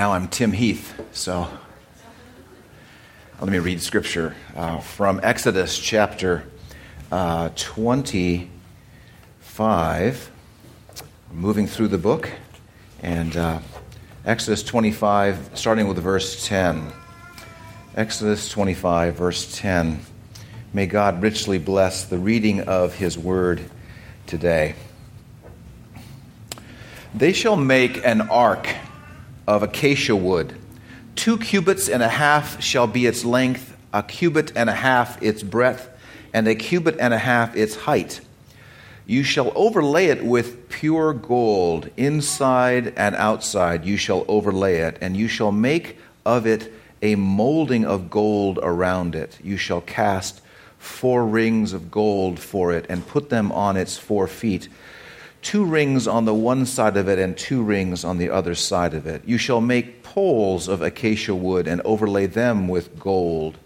Now I'm Tim Heath, so let me read scripture uh, from Exodus chapter uh, 25. moving through the book, and uh, Exodus 25, starting with verse 10. Exodus 25, verse 10. May God richly bless the reading of his word today. They shall make an ark of acacia wood. Two cubits and a half shall be its length, a cubit and a half its breadth, and a cubit and a half its height. You shall overlay it with pure gold, inside and outside you shall overlay it, and you shall make of it a molding of gold around it. You shall cast four rings of gold for it, and put them on its four feet two rings on the one side of it and two rings on the other side of it. You shall make poles of acacia wood and overlay them with gold.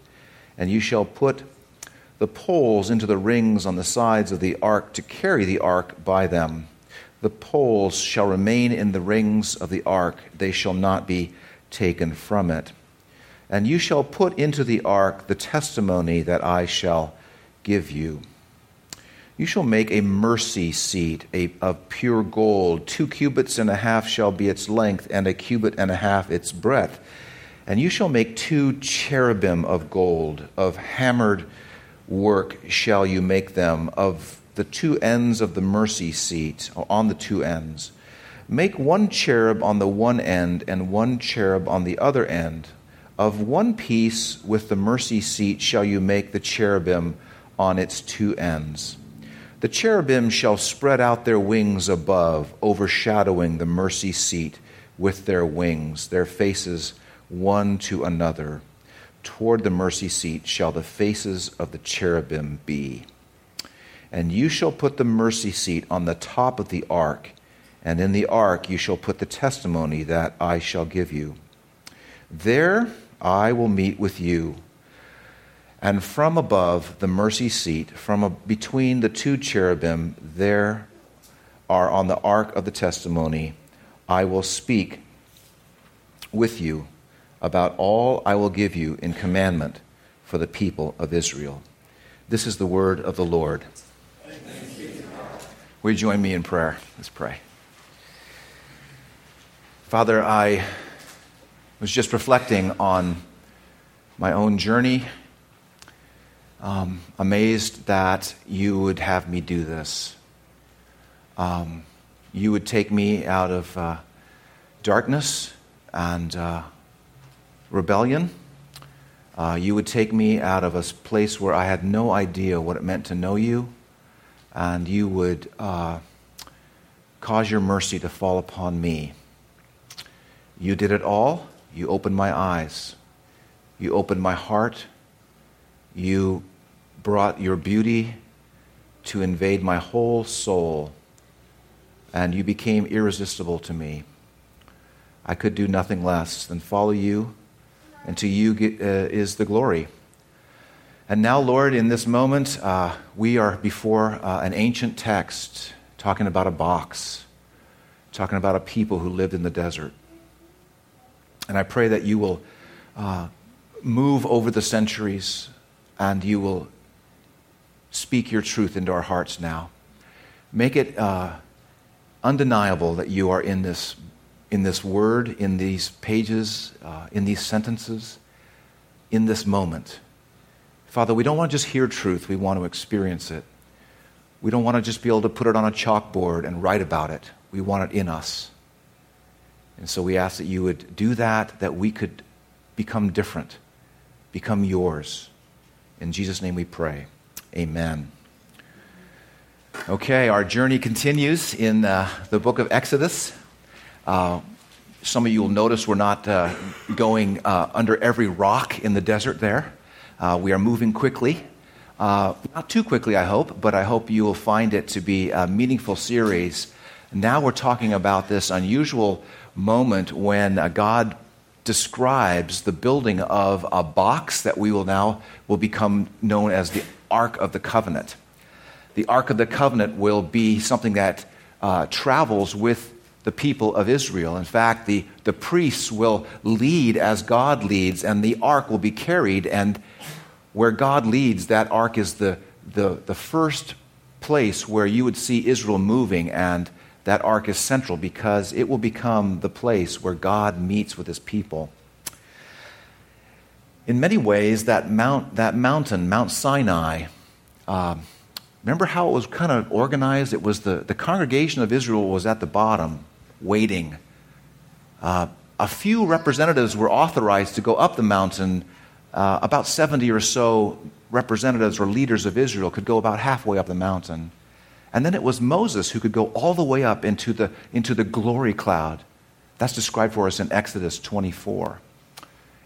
And you shall put the poles into the rings on the sides of the ark to carry the ark by them. The poles shall remain in the rings of the ark, they shall not be taken from it. And you shall put into the ark the testimony that I shall give you. You shall make a mercy seat a, of pure gold. Two cubits and a half shall be its length, and a cubit and a half its breadth. And you shall make two cherubim of gold. Of hammered work shall you make them, of the two ends of the mercy seat, on the two ends. Make one cherub on the one end, and one cherub on the other end. Of one piece with the mercy seat shall you make the cherubim on its two ends. The cherubim shall spread out their wings above, overshadowing the mercy seat with their wings, their faces one to another. Toward the mercy seat shall the faces of the cherubim be. And you shall put the mercy seat on the top of the ark, and in the ark you shall put the testimony that I shall give you. There I will meet with you and from above the mercy seat, from a, between the two cherubim, there are on the ark of the testimony, I will speak with you about all I will give you in commandment for the people of Israel. This is the word of the Lord. Will you join me in prayer? Let's pray. Father, I was just reflecting on my own journey um, amazed that you would have me do this. Um, you would take me out of uh, darkness and uh, rebellion. Uh, you would take me out of a place where I had no idea what it meant to know you, and you would uh, cause your mercy to fall upon me. You did it all. You opened my eyes. You opened my heart. You brought your beauty to invade my whole soul, and you became irresistible to me. I could do nothing less than follow you, and to you uh, is the glory. And now, Lord, in this moment, uh, we are before uh, an ancient text talking about a box, talking about a people who lived in the desert. And I pray that you will uh, move over the centuries and you will speak your truth into our hearts now. Make it uh, undeniable that you are in this, in this word, in these pages, uh, in these sentences, in this moment. Father, we don't want to just hear truth, we want to experience it. We don't want to just be able to put it on a chalkboard and write about it. We want it in us. And so we ask that you would do that, that we could become different, become yours. In Jesus' name we pray. Amen. Okay, our journey continues in uh, the book of Exodus. Uh, some of you will notice we're not uh, going uh, under every rock in the desert there. Uh, we are moving quickly. Uh, not too quickly, I hope, but I hope you will find it to be a meaningful series. Now we're talking about this unusual moment when God describes the building of a box that we will now will become known as the Ark of the Covenant. The Ark of the Covenant will be something that uh, travels with the people of Israel. In fact, the, the priests will lead as God leads, and the ark will be carried. And where God leads, that ark is the, the, the first place where you would see Israel moving, and that ark is central because it will become the place where God meets with his people. In many ways, that, mount, that mountain, Mount Sinai, uh, remember how it was kind of organized? It was the, the congregation of Israel was at the bottom, waiting. Uh, a few representatives were authorized to go up the mountain. Uh, about 70 or so representatives or leaders of Israel could go about halfway up the mountain. And then it was Moses who could go all the way up into the, into the glory cloud. That's described for us in Exodus 24.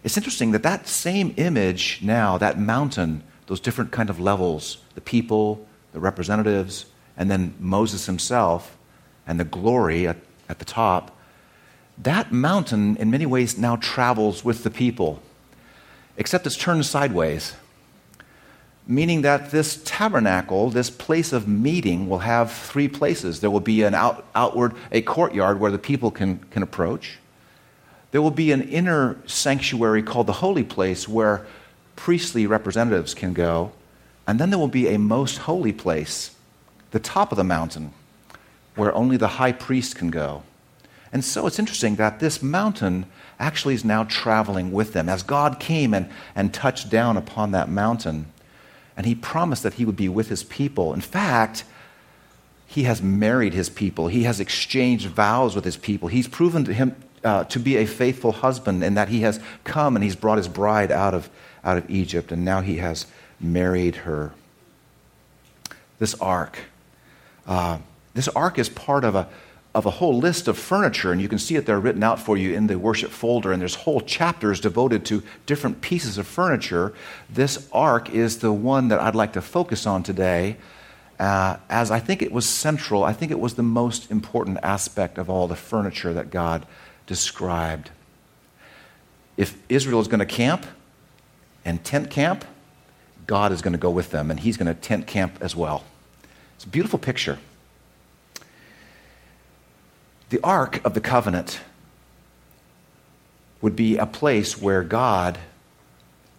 It's interesting that that same image now, that mountain, those different kind of levels, the people, the representatives, and then Moses himself, and the glory at, at the top, that mountain in many ways now travels with the people, except it's turned sideways. Meaning that this tabernacle, this place of meeting, will have three places. There will be an out, outward, a courtyard where the people can, can approach. There will be an inner sanctuary called the holy place where priestly representatives can go. And then there will be a most holy place, the top of the mountain, where only the high priest can go. And so it's interesting that this mountain actually is now traveling with them. As God came and, and touched down upon that mountain, and he promised that he would be with his people. In fact, he has married his people, he has exchanged vows with his people. He's proven to him uh, to be a faithful husband in that he has come and he's brought his bride out of, out of Egypt, and now he has married her. This ark. Uh, this ark is part of a, of a whole list of furniture, and you can see it there written out for you in the worship folder, and there's whole chapters devoted to different pieces of furniture. This ark is the one that I'd like to focus on today, uh, as I think it was central. I think it was the most important aspect of all the furniture that God described. If Israel is going to camp and tent camp, God is going to go with them, and He's going to tent camp as well. It's a beautiful picture. The Ark of the Covenant would be a place where God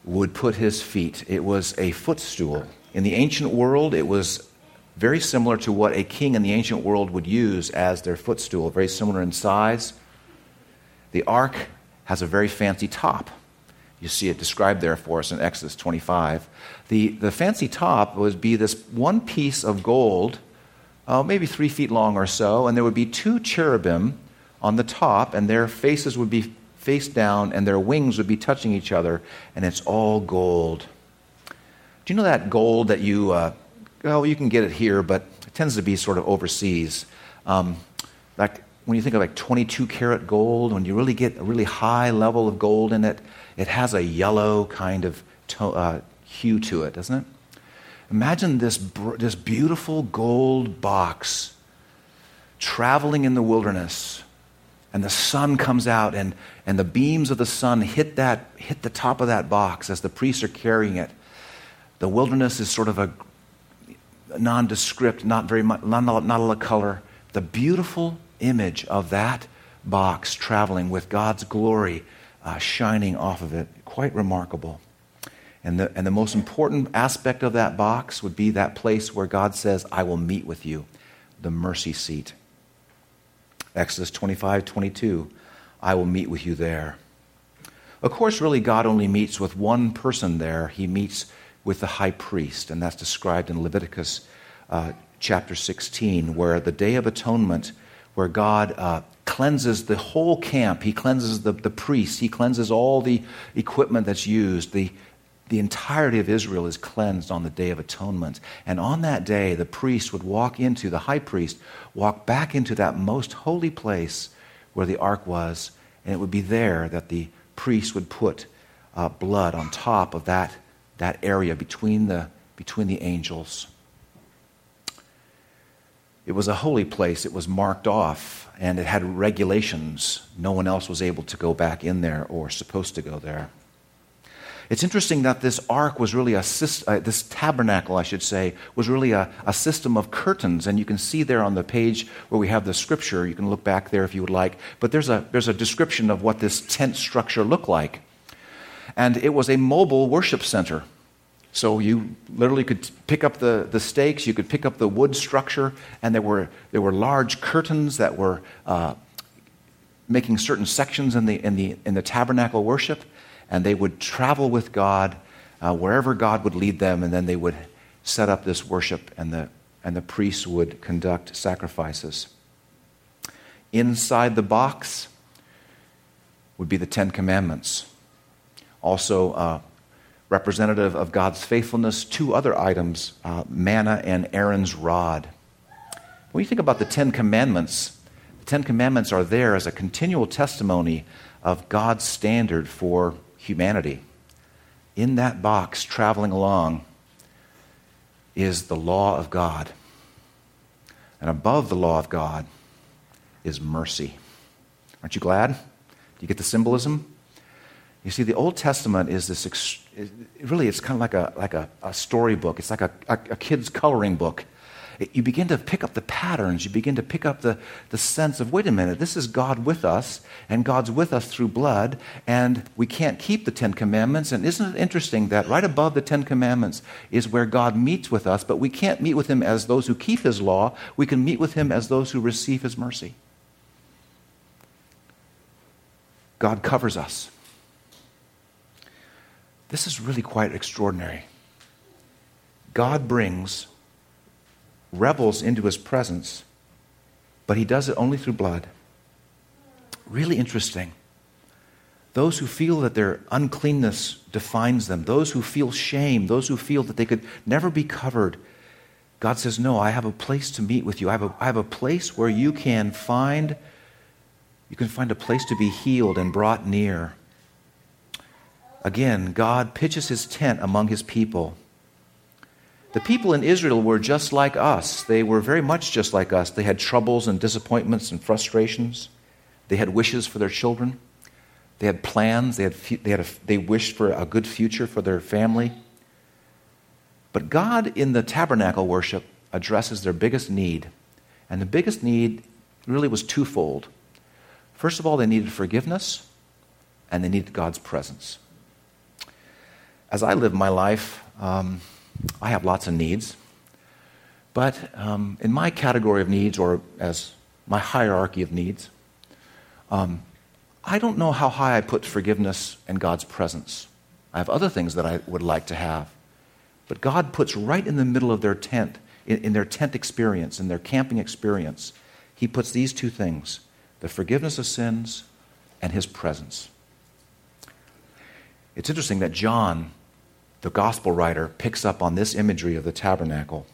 would put his feet. It was a footstool. In the ancient world, it was very similar to what a king in the ancient world would use as their footstool, very similar in size. The ark has a very fancy top. You see it described there for us in Exodus 25. The, the fancy top would be this one piece of gold, uh, maybe three feet long or so, and there would be two cherubim on the top, and their faces would be face down, and their wings would be touching each other, and it's all gold. Do you know that gold that you, uh, well, you can get it here, but it tends to be sort of overseas. Um, like when you think of like 22 karat gold, when you really get a really high level of gold in it, it has a yellow kind of to, uh, hue to it, doesn't it? Imagine this, this beautiful gold box traveling in the wilderness, and the sun comes out, and, and the beams of the sun hit, that, hit the top of that box as the priests are carrying it. The wilderness is sort of a nondescript, not very much, not, not a lot of color. The beautiful image of that box traveling with God's glory uh, shining off of it. Quite remarkable. And the, and the most important aspect of that box would be that place where God says, I will meet with you, the mercy seat. Exodus 25, 22, I will meet with you there. Of course, really, God only meets with one person there. He meets with the high priest, and that's described in Leviticus uh, chapter 16, where the Day of Atonement where God uh, cleanses the whole camp. He cleanses the, the priests. He cleanses all the equipment that's used. The, the entirety of Israel is cleansed on the Day of Atonement. And on that day, the priest would walk into, the high priest, walk back into that most holy place where the ark was, and it would be there that the priest would put uh, blood on top of that, that area between the, between the angels. It was a holy place. It was marked off, and it had regulations. No one else was able to go back in there or supposed to go there. It's interesting that this ark was really a uh, this tabernacle, I should say, was really a, a system of curtains, and you can see there on the page where we have the scripture. You can look back there if you would like, but there's a there's a description of what this tent structure looked like, and it was a mobile worship center. So you literally could pick up the, the stakes, you could pick up the wood structure, and there were, there were large curtains that were uh, making certain sections in the, in, the, in the tabernacle worship, and they would travel with God uh, wherever God would lead them, and then they would set up this worship, and the, and the priests would conduct sacrifices. Inside the box would be the Ten Commandments. Also, uh, representative of God's faithfulness, two other items uh, manna and Aaron's rod. When you think about the Ten Commandments, the Ten Commandments are there as a continual testimony of God's standard for humanity. In that box, traveling along, is the law of God. And above the law of God is mercy. Aren't you glad? Do you get the symbolism? You see, the Old Testament is this, ex- really, it's kind of like a, like a, a storybook. It's like a, a, a kid's coloring book. It, you begin to pick up the patterns. You begin to pick up the, the sense of, wait a minute, this is God with us, and God's with us through blood, and we can't keep the Ten Commandments. And isn't it interesting that right above the Ten Commandments is where God meets with us, but we can't meet with Him as those who keep His law. We can meet with Him as those who receive His mercy. God covers us. This is really quite extraordinary. God brings rebels into his presence, but he does it only through blood. Really interesting. Those who feel that their uncleanness defines them, those who feel shame, those who feel that they could never be covered, God says, No, I have a place to meet with you. I have a, I have a place where you can find you can find a place to be healed and brought near. Again, God pitches his tent among his people. The people in Israel were just like us. They were very much just like us. They had troubles and disappointments and frustrations. They had wishes for their children. They had plans. They, had, they, had a, they wished for a good future for their family. But God in the tabernacle worship addresses their biggest need. And the biggest need really was twofold. First of all, they needed forgiveness, and they needed God's presence as I live my life, um, I have lots of needs. But um, in my category of needs, or as my hierarchy of needs, um, I don't know how high I put forgiveness and God's presence. I have other things that I would like to have. But God puts right in the middle of their tent, in, in their tent experience, in their camping experience, He puts these two things the forgiveness of sins and His presence. It's interesting that John the gospel writer picks up on this imagery of the tabernacle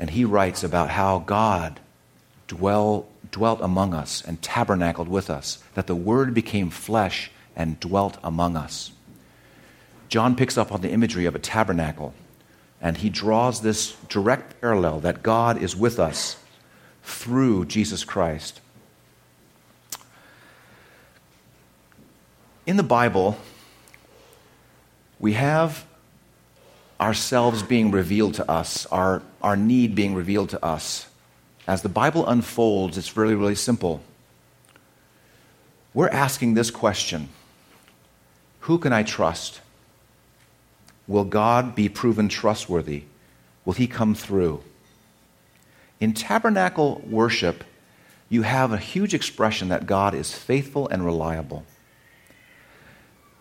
and he writes about how God dwell, dwelt among us and tabernacled with us, that the Word became flesh and dwelt among us. John picks up on the imagery of a tabernacle and he draws this direct parallel that God is with us through Jesus Christ. In the Bible, we have ourselves being revealed to us, our, our need being revealed to us. As the Bible unfolds, it's really, really simple. We're asking this question Who can I trust? Will God be proven trustworthy? Will He come through? In tabernacle worship, you have a huge expression that God is faithful and reliable.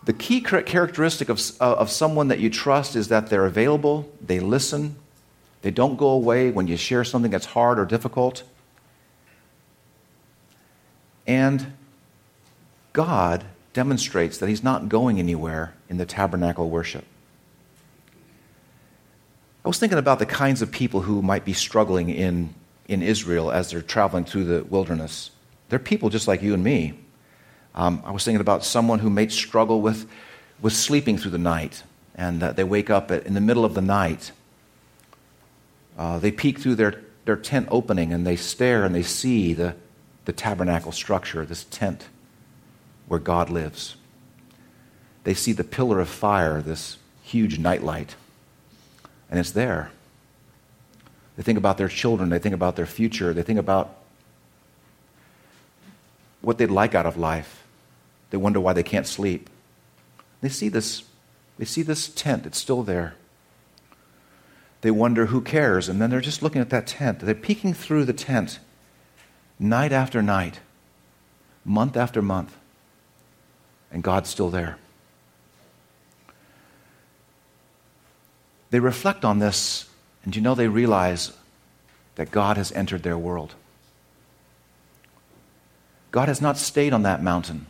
The key characteristic of, uh, of someone that you trust is that they're available, they listen, they don't go away when you share something that's hard or difficult. And God demonstrates that He's not going anywhere in the tabernacle worship. I was thinking about the kinds of people who might be struggling in, in Israel as they're traveling through the wilderness. They're people just like you and me. Um, I was thinking about someone who may struggle with, with sleeping through the night, and uh, they wake up at, in the middle of the night. Uh, they peek through their, their tent opening and they stare and they see the, the tabernacle structure, this tent where God lives. they see the pillar of fire, this huge nightlight, and it's there. They think about their children, they think about their future, they think about what they'd like out of life. They wonder why they can't sleep. They see this, they see this tent, it's still there. They wonder who cares, and then they're just looking at that tent. They're peeking through the tent night after night, month after month, and God's still there. They reflect on this, and you know they realize that God has entered their world. God has not stayed on that mountain,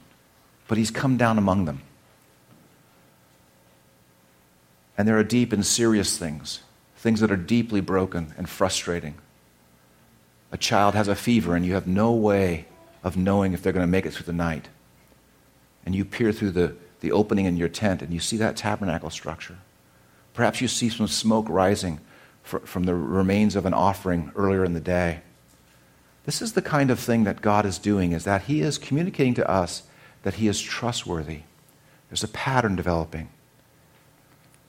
but He's come down among them. And there are deep and serious things, things that are deeply broken and frustrating. A child has a fever, and you have no way of knowing if they're going to make it through the night. And you peer through the, the opening in your tent, and you see that tabernacle structure. Perhaps you see some smoke rising from the remains of an offering earlier in the day. This is the kind of thing that God is doing, is that He is communicating to us that He is trustworthy. There's a pattern developing.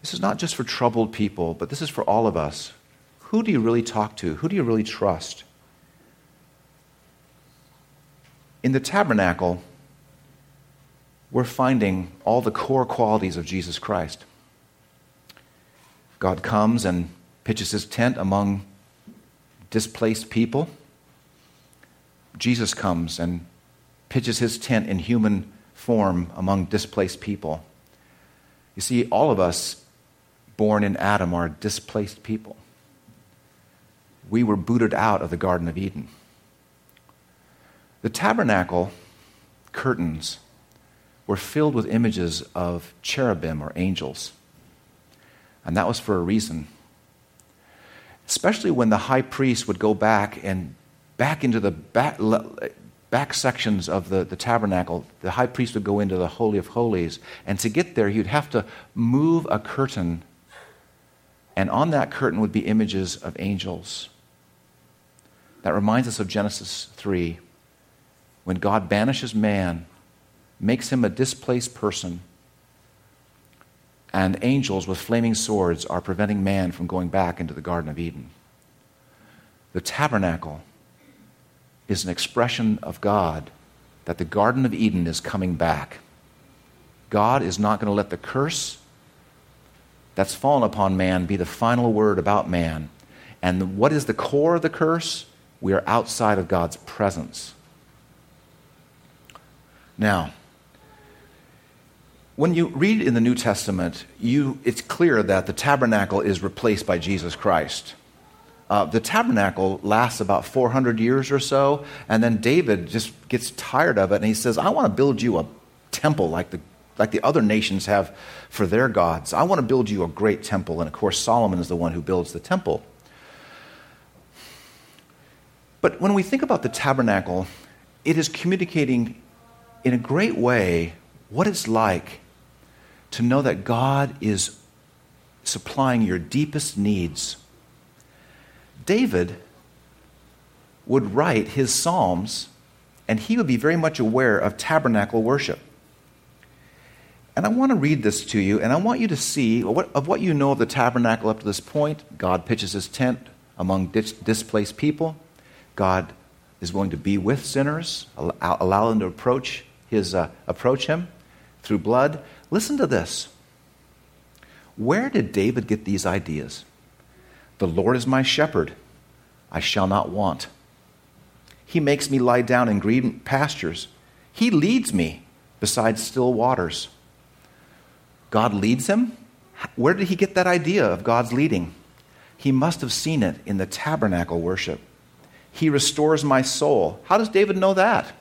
This is not just for troubled people, but this is for all of us. Who do you really talk to? Who do you really trust? In the tabernacle, we're finding all the core qualities of Jesus Christ. God comes and pitches his tent among displaced people. Jesus comes and pitches his tent in human form among displaced people. You see, all of us born in Adam are displaced people. We were booted out of the Garden of Eden. The tabernacle curtains were filled with images of cherubim or angels. And that was for a reason especially when the high priest would go back and back into the back, back sections of the, the tabernacle. The high priest would go into the Holy of Holies. And to get there, you'd have to move a curtain. And on that curtain would be images of angels. That reminds us of Genesis 3, when God banishes man, makes him a displaced person and angels with flaming swords are preventing man from going back into the Garden of Eden. The tabernacle is an expression of God that the Garden of Eden is coming back. God is not going to let the curse that's fallen upon man be the final word about man. And what is the core of the curse? We are outside of God's presence. Now, when you read in the New Testament, you, it's clear that the tabernacle is replaced by Jesus Christ. Uh, the tabernacle lasts about 400 years or so, and then David just gets tired of it and he says, I want to build you a temple like the, like the other nations have for their gods. I want to build you a great temple. And of course, Solomon is the one who builds the temple. But when we think about the tabernacle, it is communicating in a great way what it's like to know that God is supplying your deepest needs. David would write his Psalms, and he would be very much aware of tabernacle worship. And I want to read this to you, and I want you to see what, of what you know of the tabernacle up to this point. God pitches his tent among dis- displaced people. God is willing to be with sinners, allow, allow them to approach, his, uh, approach him through blood. Listen to this. Where did David get these ideas? The Lord is my shepherd, I shall not want. He makes me lie down in green pastures. He leads me beside still waters. God leads him? Where did he get that idea of God's leading? He must have seen it in the tabernacle worship. He restores my soul. How does David know that?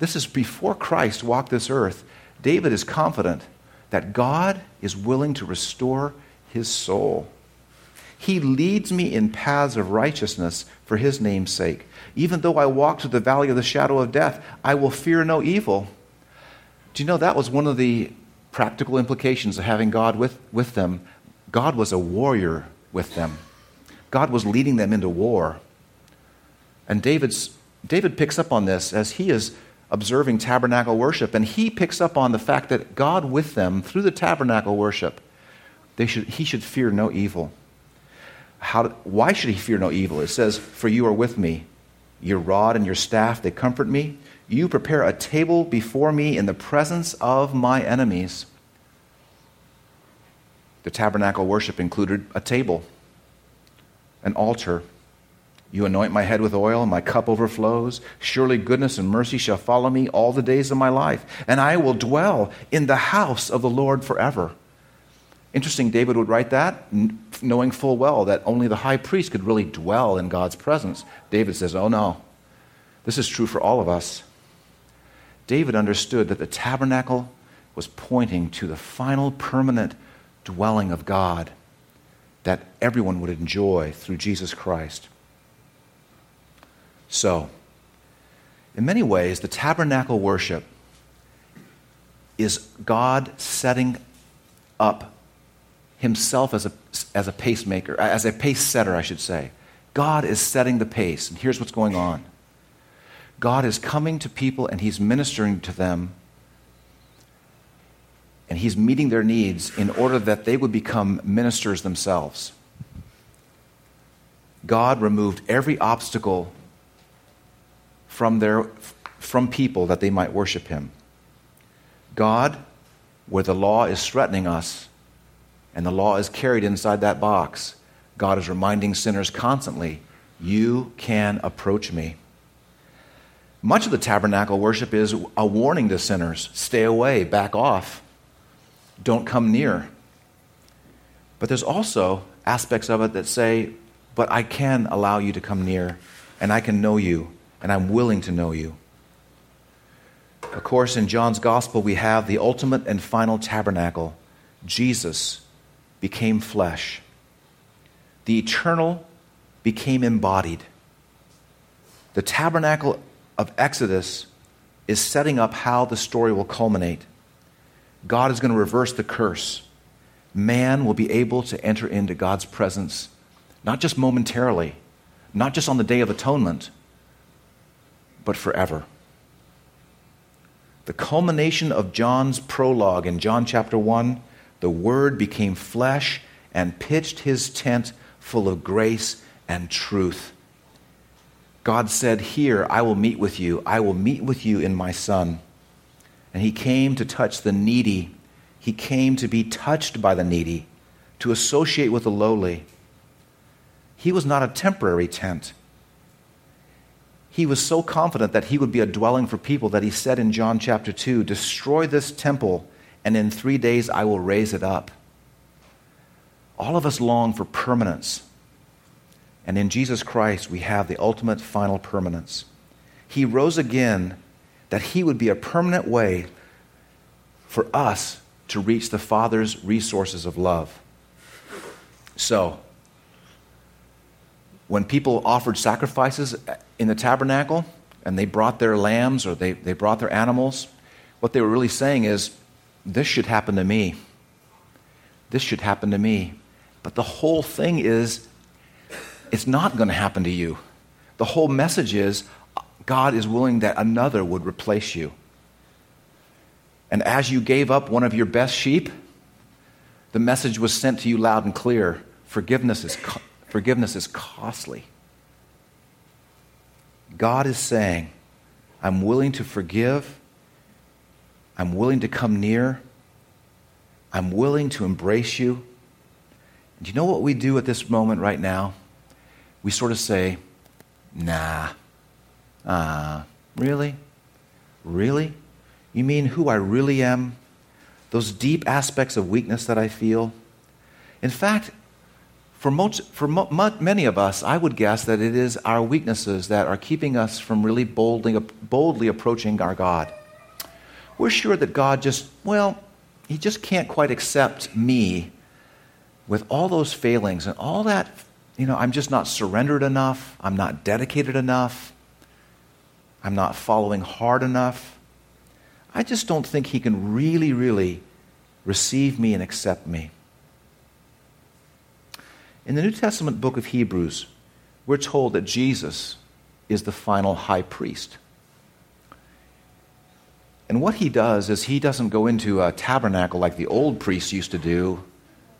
This is before Christ walked this earth. David is confident that God is willing to restore his soul. He leads me in paths of righteousness for his name's sake. Even though I walk through the valley of the shadow of death, I will fear no evil. Do you know that was one of the practical implications of having God with, with them? God was a warrior with them, God was leading them into war. And David's, David picks up on this as he is observing tabernacle worship, and he picks up on the fact that God with them through the tabernacle worship, they should, he should fear no evil. How, why should he fear no evil? It says, For you are with me. Your rod and your staff, they comfort me. You prepare a table before me in the presence of my enemies. The tabernacle worship included a table, an altar. You anoint my head with oil, and my cup overflows. Surely goodness and mercy shall follow me all the days of my life, and I will dwell in the house of the Lord forever. Interesting, David would write that knowing full well that only the high priest could really dwell in God's presence. David says, Oh no, this is true for all of us. David understood that the tabernacle was pointing to the final permanent dwelling of God that everyone would enjoy through Jesus Christ. So, in many ways, the tabernacle worship is God setting up himself as a, as a pacemaker, as a pace setter, I should say. God is setting the pace, and here's what's going on God is coming to people and he's ministering to them and he's meeting their needs in order that they would become ministers themselves. God removed every obstacle from, their, from people that they might worship him. God, where the law is threatening us and the law is carried inside that box, God is reminding sinners constantly, You can approach me. Much of the tabernacle worship is a warning to sinners stay away, back off don't come near. But there's also aspects of it that say, but I can allow you to come near, and I can know you, and I'm willing to know you. Of course, in John's gospel, we have the ultimate and final tabernacle. Jesus became flesh. The eternal became embodied. The tabernacle of Exodus is setting up how the story will culminate. God is going to reverse the curse. Man will be able to enter into God's presence, not just momentarily, not just on the Day of Atonement, but forever. The culmination of John's prologue in John chapter 1 the Word became flesh and pitched his tent full of grace and truth. God said, Here, I will meet with you. I will meet with you in my Son. And he came to touch the needy. He came to be touched by the needy, to associate with the lowly. He was not a temporary tent. He was so confident that he would be a dwelling for people that he said in John chapter 2 Destroy this temple, and in three days I will raise it up. All of us long for permanence. And in Jesus Christ, we have the ultimate final permanence. He rose again that He would be a permanent way for us to reach the Father's resources of love. So, when people offered sacrifices in the tabernacle and they brought their lambs or they, they brought their animals, what they were really saying is, This should happen to me. This should happen to me. But the whole thing is, it's not going to happen to you. The whole message is, God is willing that another would replace you. And as you gave up one of your best sheep, the message was sent to you loud and clear forgiveness is, co- forgiveness is costly. God is saying, I'm willing to forgive, I'm willing to come near, I'm willing to embrace you. Do you know what we do at this moment right now? We sort of say, nah. Ah, uh, really? Really? You mean who I really am? Those deep aspects of weakness that I feel? In fact, for, most, for mo- many of us, I would guess that it is our weaknesses that are keeping us from really boldly, boldly approaching our God. We're sure that God just, well, He just can't quite accept me with all those failings and all that. You know, I'm just not surrendered enough. I'm not dedicated enough. I'm not following hard enough. I just don't think he can really, really receive me and accept me. In the New Testament book of Hebrews, we're told that Jesus is the final high priest. And what he does is he doesn't go into a tabernacle like the old priests used to do.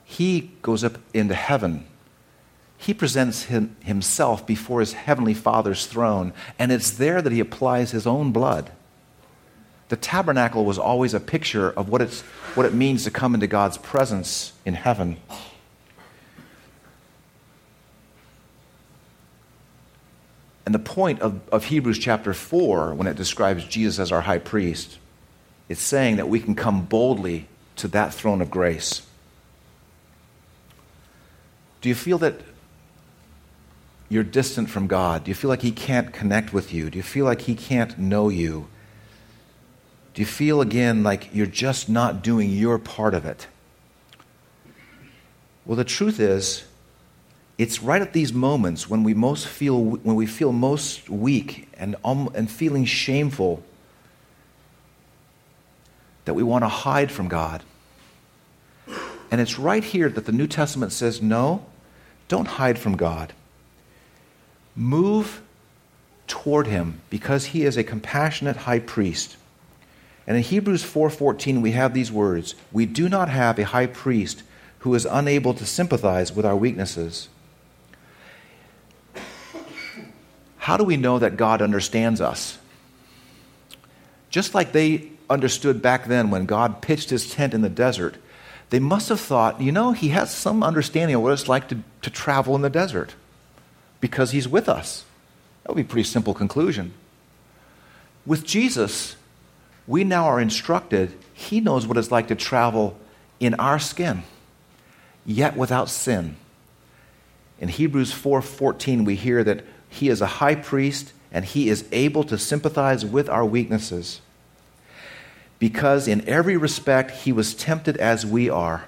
He goes up into heaven. He presents him, himself before his heavenly Father's throne, and it's there that he applies his own blood. The tabernacle was always a picture of what, it's, what it means to come into God's presence in heaven. And the point of, of Hebrews chapter 4, when it describes Jesus as our high priest, it's saying that we can come boldly to that throne of grace. Do you feel that you're distant from God? Do you feel like He can't connect with you? Do you feel like He can't know you? Do you feel again like you're just not doing your part of it? Well, the truth is, it's right at these moments when we most feel when we feel most weak and, um, and feeling shameful that we want to hide from God. And it's right here that the New Testament says, no, don't hide from God. Move toward him because he is a compassionate high priest. And in Hebrews 4:14 we have these words, we do not have a high priest who is unable to sympathize with our weaknesses How do we know that God understands us? Just like they understood back then when God pitched his tent in the desert, they must have thought, you know, he has some understanding of what it's like to, to travel in the desert because he's with us. That would be a pretty simple conclusion. With Jesus, we now are instructed, he knows what it's like to travel in our skin, yet without sin. In Hebrews 4:14 we hear that he is a high priest and he is able to sympathize with our weaknesses. Because in every respect he was tempted as we are.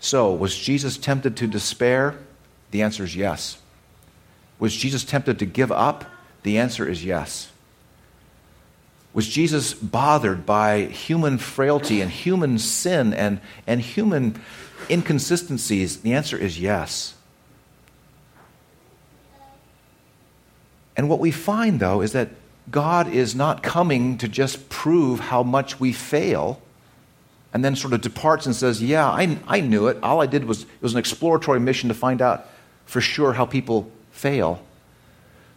So, was Jesus tempted to despair? The answer is yes. Was Jesus tempted to give up? The answer is yes. Was Jesus bothered by human frailty and human sin and, and human inconsistencies? The answer is yes. And what we find, though, is that God is not coming to just prove how much we fail and then sort of departs and says, Yeah, I, I knew it. All I did was, it was an exploratory mission to find out for sure how people fail.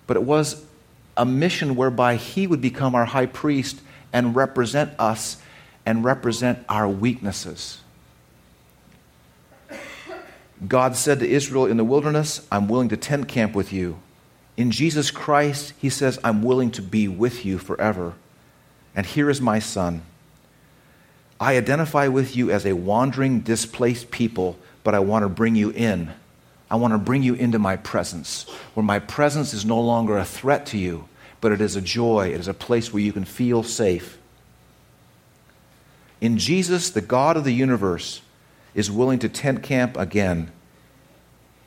But it was a mission whereby He would become our high priest and represent us and represent our weaknesses. God said to Israel in the wilderness, I'm willing to tent camp with you. In Jesus Christ, he says, I'm willing to be with you forever. And here is my son. I identify with you as a wandering, displaced people, but I want to bring you in. I want to bring you into my presence, where my presence is no longer a threat to you, but it is a joy. It is a place where you can feel safe. In Jesus, the God of the universe is willing to tent camp again,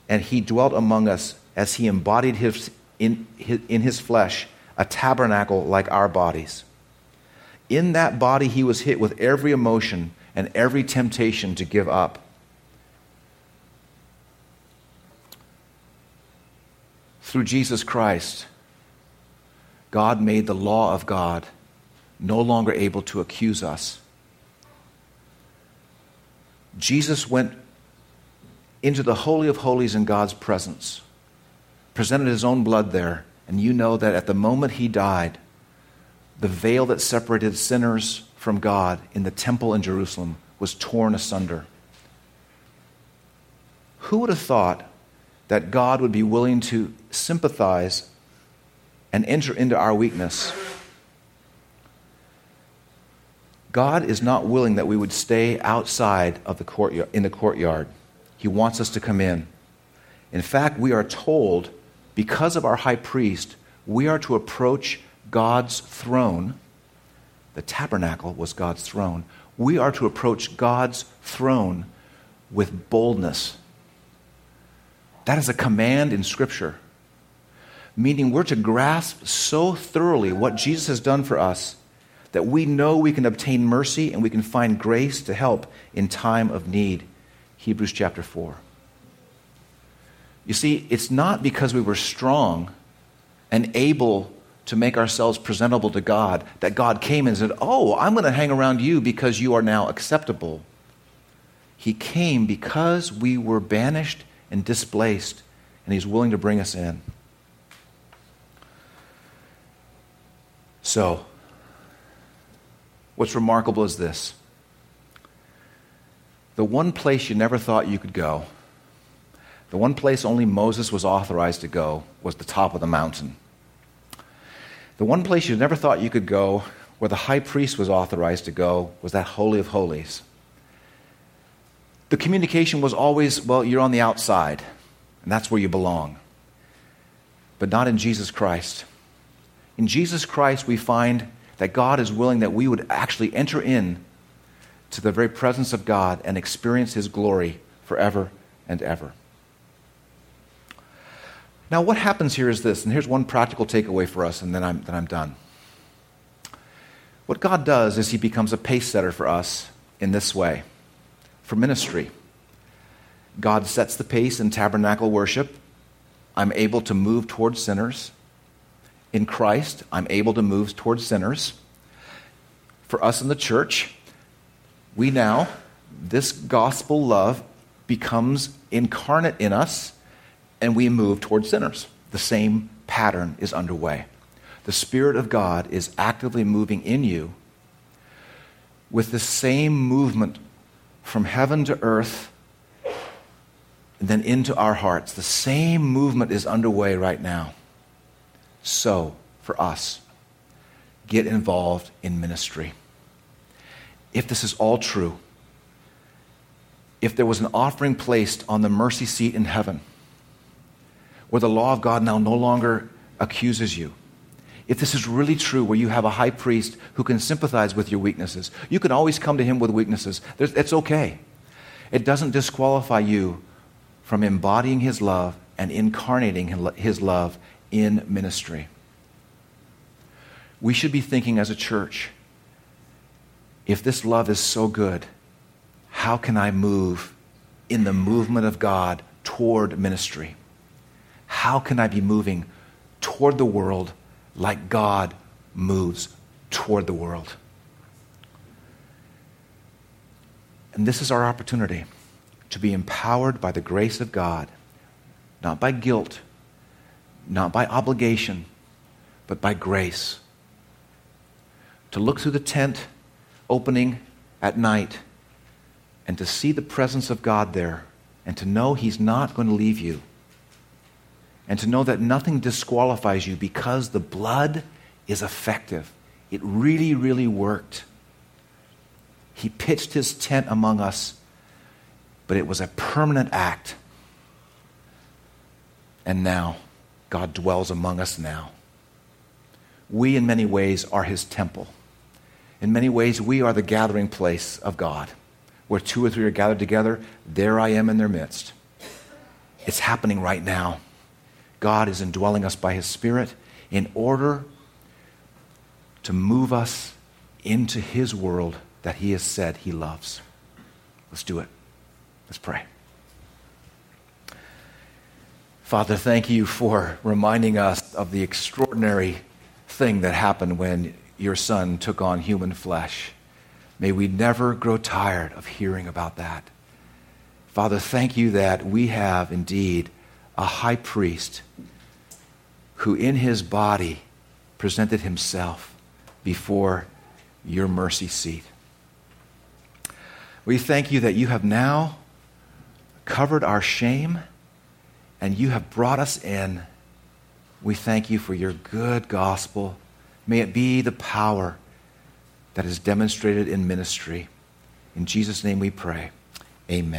and he dwelt among us as he embodied his, in his, in his flesh a tabernacle like our bodies. In that body, he was hit with every emotion and every temptation to give up. Through Jesus Christ, God made the law of God no longer able to accuse us. Jesus went into the Holy of Holies in God's presence presented his own blood there, and you know that at the moment he died, the veil that separated sinners from God in the temple in Jerusalem was torn asunder. Who would have thought that God would be willing to sympathize and enter into our weakness? God is not willing that we would stay outside of the courtyard, in the courtyard. He wants us to come in. In fact, we are told because of our high priest, we are to approach God's throne. The tabernacle was God's throne. We are to approach God's throne with boldness. That is a command in Scripture, meaning we're to grasp so thoroughly what Jesus has done for us that we know we can obtain mercy and we can find grace to help in time of need. Hebrews chapter 4. You see, it's not because we were strong and able to make ourselves presentable to God that God came and said, Oh, I'm going to hang around you because you are now acceptable. He came because we were banished and displaced, and He's willing to bring us in. So, what's remarkable is this the one place you never thought you could go, the one place only Moses was authorized to go, was the top of the mountain. The one place you never thought you could go, where the high priest was authorized to go, was that Holy of Holies. The communication was always, well, you're on the outside, and that's where you belong. But not in Jesus Christ. In Jesus Christ, we find that God is willing that we would actually enter in to the very presence of God and experience His glory forever and ever. Now, what happens here is this, and here's one practical takeaway for us, and then I'm, then I'm done. What God does is He becomes a pace setter for us in this way for ministry. God sets the pace in tabernacle worship. I'm able to move towards sinners. In Christ, I'm able to move towards sinners. For us in the church, we now, this gospel love becomes incarnate in us and we move towards sinners. The same pattern is underway. The Spirit of God is actively moving in you with the same movement from heaven to earth and then into our hearts. The same movement is underway right now. So, for us, get involved in ministry. If this is all true, if there was an offering placed on the mercy seat in heaven, where the law of God now no longer accuses you, if this is really true, where you have a high priest who can sympathize with your weaknesses, you can always come to him with weaknesses. It's okay. It doesn't disqualify you from embodying his love and incarnating his love in ministry. We should be thinking as a church if this love is so good, how can I move in the movement of God toward ministry? How can I be moving toward the world like God moves toward the world. And this is our opportunity to be empowered by the grace of God, not by guilt, not by obligation, but by grace. To look through the tent opening at night and to see the presence of God there and to know He's not going to leave you and to know that nothing disqualifies you because the blood is effective. It really, really worked. He pitched his tent among us, but it was a permanent act. And now, God dwells among us now. We, in many ways, are his temple. In many ways, we are the gathering place of God. Where two or three are gathered together, there I am in their midst. It's happening right now. God is indwelling us by His Spirit in order to move us into His world that He has said He loves. Let's do it. Let's pray. Father, thank you for reminding us of the extraordinary thing that happened when your Son took on human flesh. May we never grow tired of hearing about that. Father, thank you that we have indeed a high priest who in his body presented himself before your mercy seat. We thank you that you have now covered our shame and you have brought us in. We thank you for your good gospel. May it be the power that is demonstrated in ministry. In Jesus' name we pray. Amen.